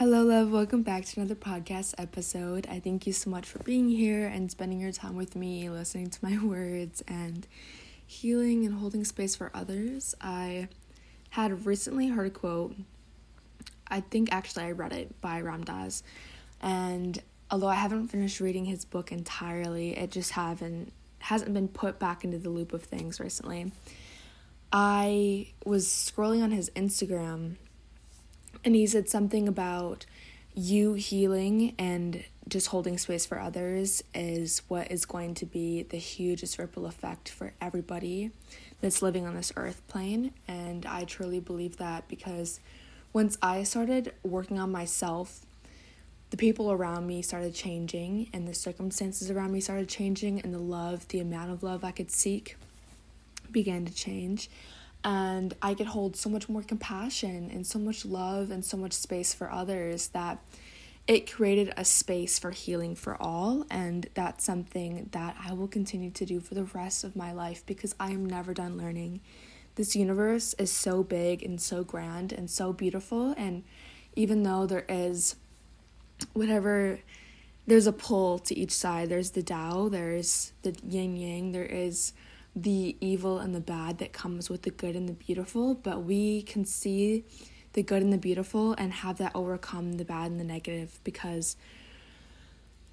Hello, love. Welcome back to another podcast episode. I thank you so much for being here and spending your time with me, listening to my words, and healing and holding space for others. I had recently heard a quote. I think actually I read it by Ram Dass, and although I haven't finished reading his book entirely, it just haven't hasn't been put back into the loop of things recently. I was scrolling on his Instagram and he said something about you healing and just holding space for others is what is going to be the hugest ripple effect for everybody that's living on this earth plane. And I truly believe that because once I started working on myself, the people around me started changing, and the circumstances around me started changing, and the love, the amount of love I could seek began to change and I could hold so much more compassion and so much love and so much space for others that it created a space for healing for all. And that's something that I will continue to do for the rest of my life because I am never done learning. This universe is so big and so grand and so beautiful. And even though there is whatever there's a pull to each side, there's the Tao, there's the yin yang, there is the evil and the bad that comes with the good and the beautiful, but we can see the good and the beautiful and have that overcome the bad and the negative because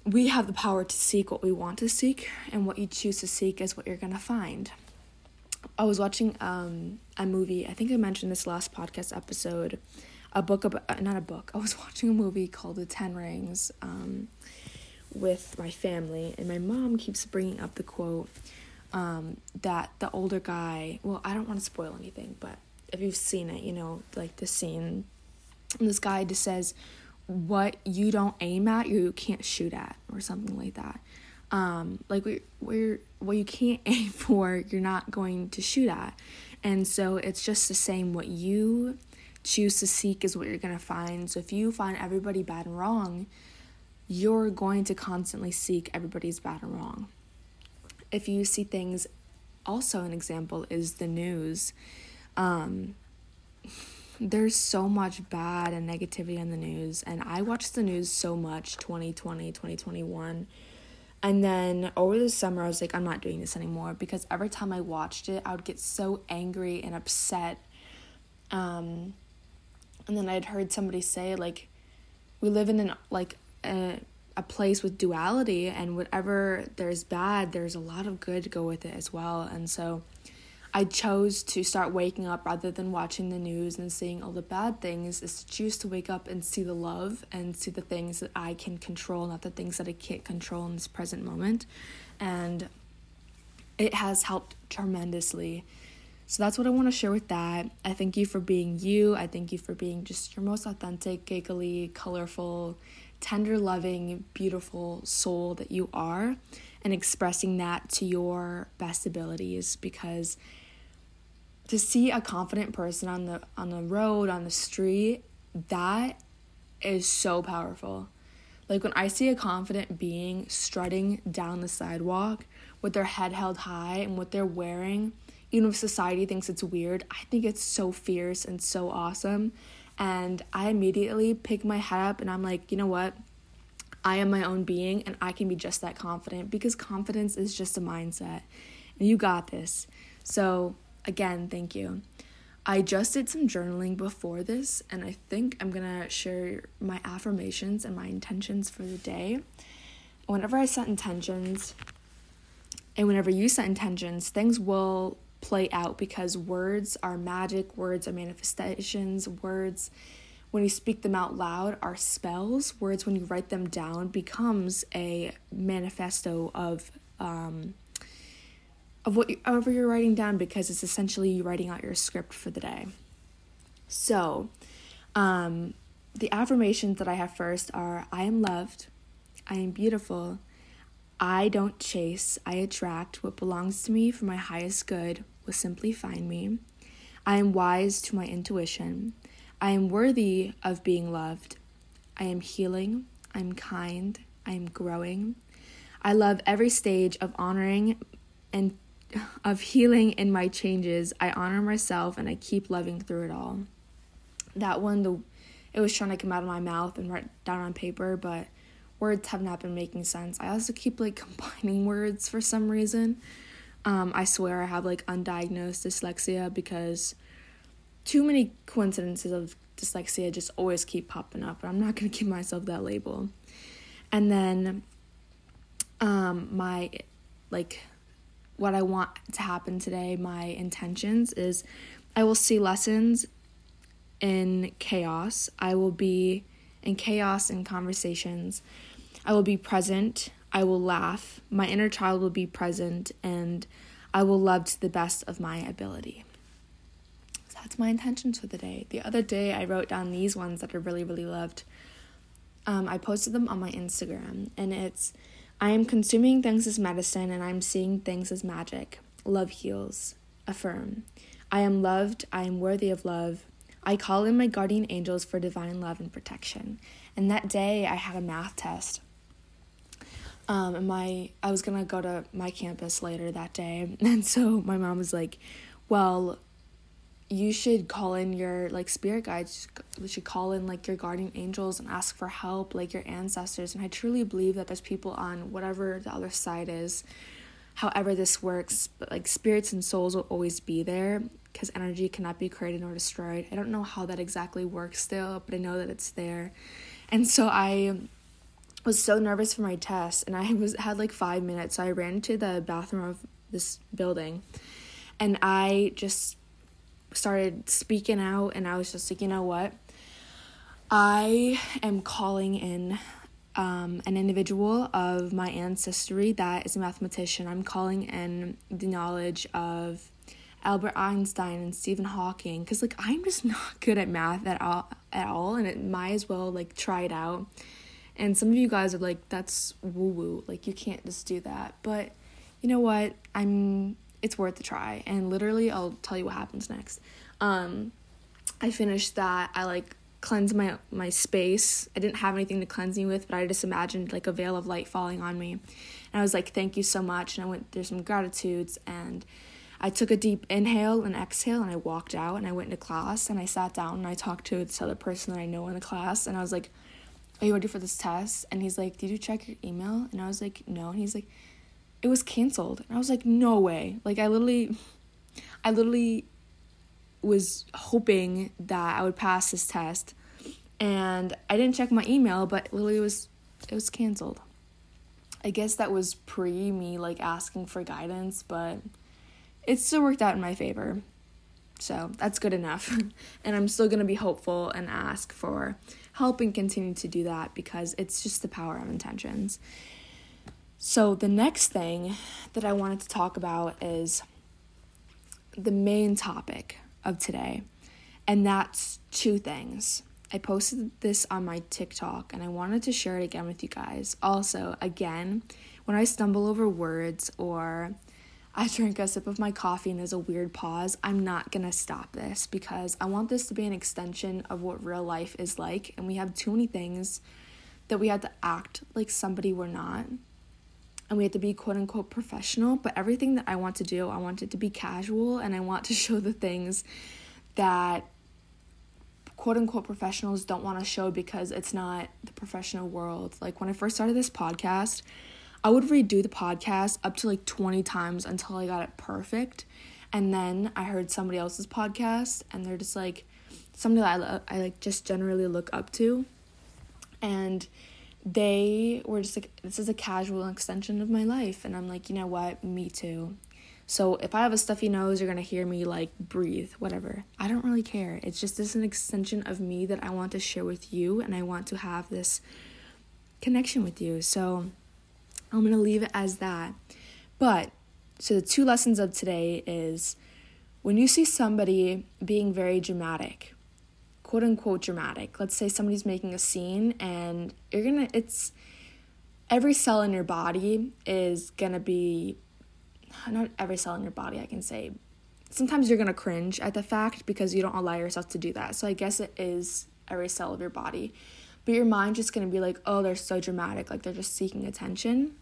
we have the power to seek what we want to seek, and what you choose to seek is what you're gonna find. I was watching um, a movie, I think I mentioned this last podcast episode, a book about, uh, not a book, I was watching a movie called The Ten Rings um, with my family, and my mom keeps bringing up the quote um, that the older guy, well, I don't want to spoil anything, but if you've seen it, you know, like the scene, this guy just says, what you don't aim at, you can't shoot at, or something like that. Um, like we, we're, what you can't aim for, you're not going to shoot at. And so it's just the same. What you choose to seek is what you're going to find. So if you find everybody bad and wrong, you're going to constantly seek everybody's bad and wrong if you see things, also an example is the news. Um, there's so much bad and negativity in the news, and I watched the news so much 2020, 2021. And then over the summer, I was like, I'm not doing this anymore because every time I watched it, I would get so angry and upset. Um, and then I'd heard somebody say, like, we live in an, like, a a place with duality and whatever there's bad there's a lot of good to go with it as well and so i chose to start waking up rather than watching the news and seeing all the bad things is to choose to wake up and see the love and see the things that i can control not the things that i can't control in this present moment and it has helped tremendously so that's what I want to share with that. I thank you for being you. I thank you for being just your most authentic, giggly, colorful, tender, loving, beautiful soul that you are and expressing that to your best abilities because to see a confident person on the on the road, on the street, that is so powerful. Like when I see a confident being strutting down the sidewalk with their head held high and what they're wearing, even if society thinks it's weird, I think it's so fierce and so awesome. And I immediately pick my head up and I'm like, you know what? I am my own being and I can be just that confident because confidence is just a mindset. And you got this. So, again, thank you. I just did some journaling before this, and I think I'm gonna share my affirmations and my intentions for the day. Whenever I set intentions, and whenever you set intentions, things will play out because words are magic, words are manifestations, words when you speak them out loud are spells. Words when you write them down becomes a manifesto of um of what you, whatever you're writing down because it's essentially you writing out your script for the day. So um the affirmations that i have first are i am loved. I am beautiful i don't chase i attract what belongs to me for my highest good will simply find me i am wise to my intuition I am worthy of being loved. I am healing. I'm kind. I am growing. I love every stage of honoring and of healing in my changes. I honor myself and I keep loving through it all. That one, the it it was trying to come out of my mouth and write down on paper, but words have not been making sense. I also keep like combining words for some reason. Um, I swear I have like undiagnosed dyslexia because too many coincidences of dyslexia just always keep popping up. But I'm not gonna give myself that label. And then um, my like what I want to happen today, my intentions is I will see lessons in chaos. I will be in chaos in conversations. I will be present. I will laugh. My inner child will be present and I will love to the best of my ability. So that's my intentions for the day. The other day, I wrote down these ones that I really, really loved. Um, I posted them on my Instagram, and it's I am consuming things as medicine and I'm seeing things as magic. Love heals. Affirm. I am loved. I am worthy of love. I call in my guardian angels for divine love and protection. And that day I had a math test. Um, and my I was gonna go to my campus later that day, and so my mom was like, "Well, you should call in your like spirit guides. You should call in like your guardian angels and ask for help like your ancestors. And i truly believe that there's people on whatever the other side is however this works but like spirits and souls will always be there because energy cannot be created nor destroyed. I don't know how that exactly works still but i know that it's there. And so i was so nervous for my test and i was had like five minutes so i ran to the bathroom of this building and i just started speaking out and I was just like, you know what? I am calling in um, an individual of my ancestry that is a mathematician. I'm calling in the knowledge of Albert Einstein and Stephen Hawking because like I'm just not good at math at all at all and it might as well like try it out. And some of you guys are like that's woo woo like you can't just do that. But you know what? I'm it's worth a try. And literally, I'll tell you what happens next. Um, I finished that. I like cleansed my my space. I didn't have anything to cleanse me with, but I just imagined like a veil of light falling on me. And I was like, "Thank you so much." And I went through some gratitudes and I took a deep inhale and exhale and I walked out and I went into class and I sat down and I talked to this other person that I know in the class and I was like, Are you ready for this test? And he's like, Did you check your email? And I was like, No. And he's like, it was canceled. And I was like, no way. Like I literally I literally was hoping that I would pass this test. And I didn't check my email, but literally it was it was canceled. I guess that was pre me like asking for guidance, but it still worked out in my favor. So that's good enough. and I'm still to be hopeful and ask for help and continue to do that because it's just the power of intentions. So, the next thing that I wanted to talk about is the main topic of today, and that's two things. I posted this on my TikTok and I wanted to share it again with you guys. Also, again, when I stumble over words or I drink a sip of my coffee and there's a weird pause, I'm not gonna stop this because I want this to be an extension of what real life is like, and we have too many things that we have to act like somebody we're not and we have to be quote unquote professional. But everything that I want to do, I want it to be casual and I want to show the things that quote unquote professionals don't want to show because it's not the professional world. Like when I first started this podcast, I would redo the podcast up to like 20 times until I got it perfect. And then I heard somebody else's podcast and they're just like somebody that I, I like just generally look up to. And they were just like, this is a casual extension of my life. And I'm like, you know what? Me too. So if I have a stuffy nose, you're gonna hear me like breathe, whatever. I don't really care. It's just this an extension of me that I want to share with you, and I want to have this connection with you. So I'm gonna leave it as that. But so the two lessons of today is when you see somebody being very dramatic, quote unquote dramatic. Let's say somebody's making a scene and you're gonna, it's every cell in your body is gonna be, not every cell in your body, I can say. Sometimes you're gonna cringe at the fact because you don't allow yourself to do that. So I guess it is every cell of your body. But your mind just gonna be like, oh, they're so dramatic, like they're just seeking attention.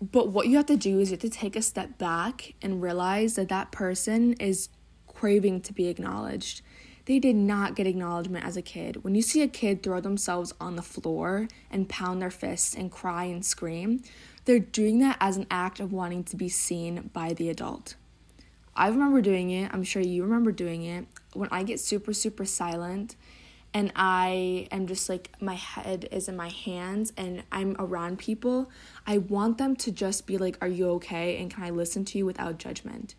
But what you have to do is you have to take a step back and realize that that person is craving to be acknowledged they did not get acknowledgement as a kid. When you see a kid throw themselves on the floor and pound their fists and cry and scream, they're doing that as an act of wanting to be seen by the adult. I remember doing it. I'm sure you remember doing it. When I get super, super silent and I am just like, my head is in my hands and I'm around people, I want them to just be like, Are you okay? And can I listen to you without judgment?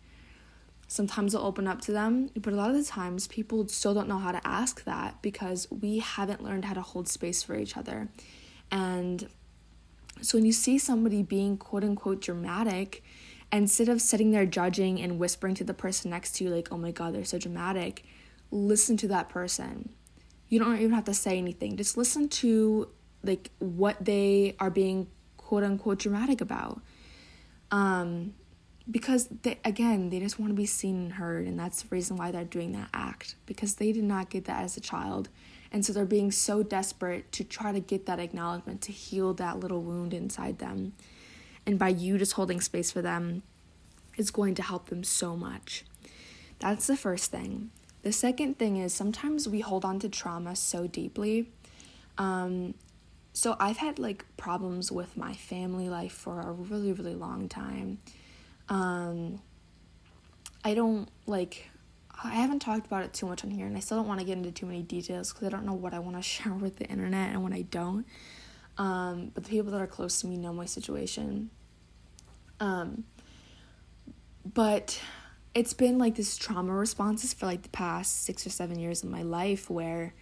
Sometimes I'll open up to them, but a lot of the times people still don't know how to ask that because we haven't learned how to hold space for each other. And so when you see somebody being quote unquote dramatic, instead of sitting there judging and whispering to the person next to you, like, oh my God, they're so dramatic, listen to that person. You don't even have to say anything. Just listen to like what they are being quote unquote dramatic about. Um, because they again they just want to be seen and heard and that's the reason why they're doing that act because they did not get that as a child and so they're being so desperate to try to get that acknowledgement to heal that little wound inside them and by you just holding space for them is going to help them so much that's the first thing the second thing is sometimes we hold on to trauma so deeply um, so i've had like problems with my family life for a really really long time um, I don't like. I haven't talked about it too much on here, and I still don't want to get into too many details because I don't know what I want to share with the internet and what I don't. Um, but the people that are close to me know my situation. Um, but it's been like this trauma responses for like the past six or seven years of my life where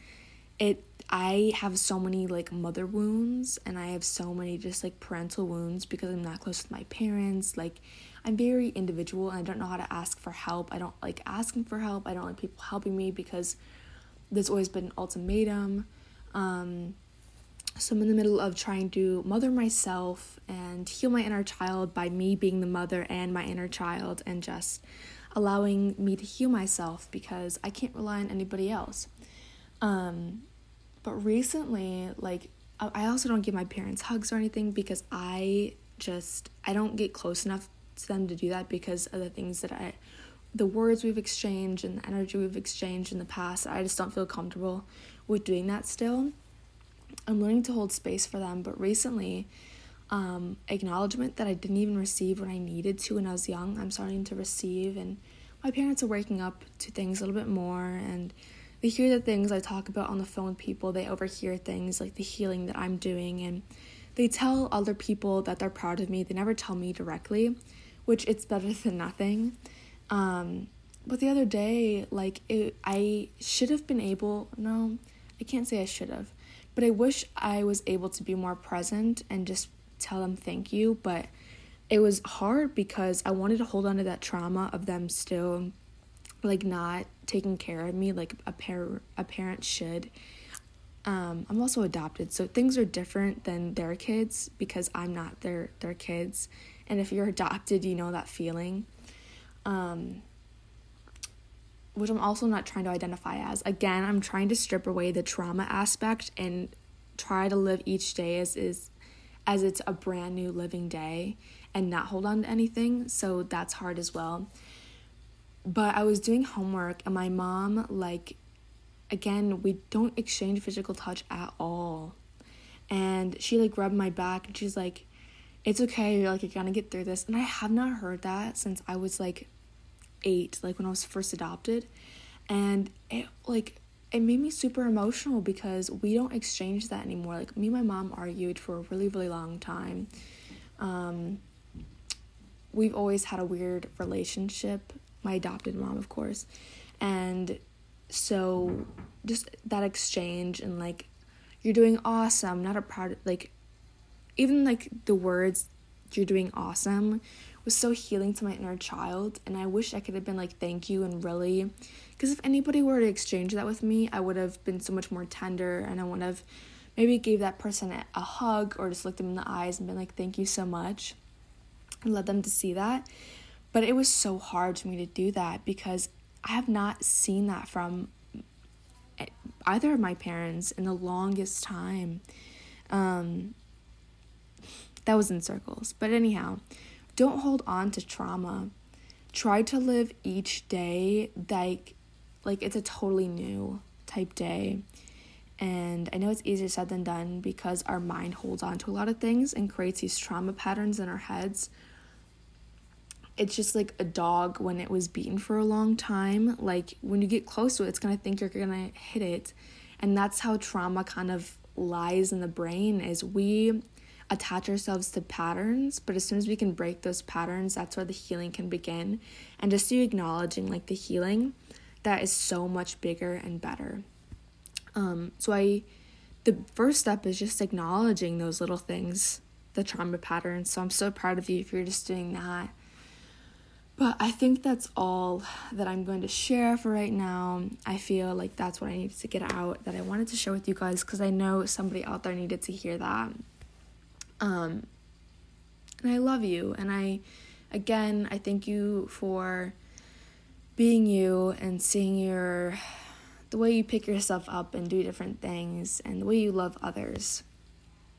it I have so many like mother wounds and I have so many just like parental wounds because I'm not close with my parents. Like I'm very individual and I don't know how to ask for help. I don't like asking for help. I don't like people helping me because there's always been an ultimatum. Um, so I'm in the middle of trying to mother myself and heal my inner child by me being the mother and my inner child and just allowing me to heal myself because I can't rely on anybody else. Um, but recently, like, I also don't give my parents hugs or anything because I just I don't get close enough to them to do that because of the things that I the words we've exchanged and the energy we've exchanged in the past. I just don't feel comfortable with doing that still. I'm learning to hold space for them, but recently, um, acknowledgement that I didn't even receive when I needed to when I was young, I'm starting to receive, and my parents are waking up to things a little bit more, and they hear the things I talk about on the phone with people, they overhear things like the healing that I'm doing, and they tell other people that they're proud of me. They never tell me directly, which it's better than nothing. Um, but the other day, like it, I should have been able. No, I can't say I should have, but I wish I was able to be more present and just tell them thank you. But it was hard because I wanted to hold on to that trauma of them still, like not taking care of me like a pair a parent should. Um, I'm also adopted, so things are different than their kids because I'm not their their kids and if you're adopted, you know that feeling. Um, which I'm also not trying to identify as. Again, I'm trying to strip away the trauma aspect and try to live each day as is as it's a brand new living day and not hold on to anything. So that's hard as well. But I was doing homework and my mom like again, we don't exchange physical touch at all. And she like rubbed my back and she's like it's okay, you're like, you're gonna get through this. And I have not heard that since I was like eight, like when I was first adopted. And it like it made me super emotional because we don't exchange that anymore. Like me and my mom argued for a really, really long time. Um we've always had a weird relationship, my adopted mom, of course. And so just that exchange and like you're doing awesome, not a proud like even like the words you're doing awesome was so healing to my inner child and i wish i could have been like thank you and really because if anybody were to exchange that with me i would have been so much more tender and i would have maybe gave that person a, hug or just looked them in the eyes and been like thank you so much and let them to see that but it was so hard for me to do that because i have not seen that from either of my parents in the longest time um that was in circles. But anyhow, don't hold on to trauma. Try to live each day like like it's a totally new type day. And I know it's easier said than done because our mind holds on to a lot of things and creates these trauma patterns in our heads. It's just like a dog when it was beaten for a long time. Like when you get close to it, it's gonna think you're gonna hit it. And that's how trauma kind of lies in the brain is we attach ourselves to patterns, but as soon as we can break those patterns, that's where the healing can begin. And just you acknowledging like the healing, that is so much bigger and better. Um, so I, the first step is just acknowledging those little things, the trauma patterns. So I'm so proud of you if you're just doing that. But I think that's all that I'm going to share for right now. I feel like that's what I needed to get out that I wanted to share with you guys because I know somebody out there needed to hear that. Um, and I love you. And I, again, I thank you for being you and seeing your, the way you pick yourself up and do different things and the way you love others.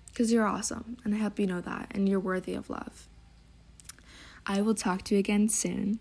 Because you're awesome. And I hope you know that. And you're worthy of love. I will talk to you again soon.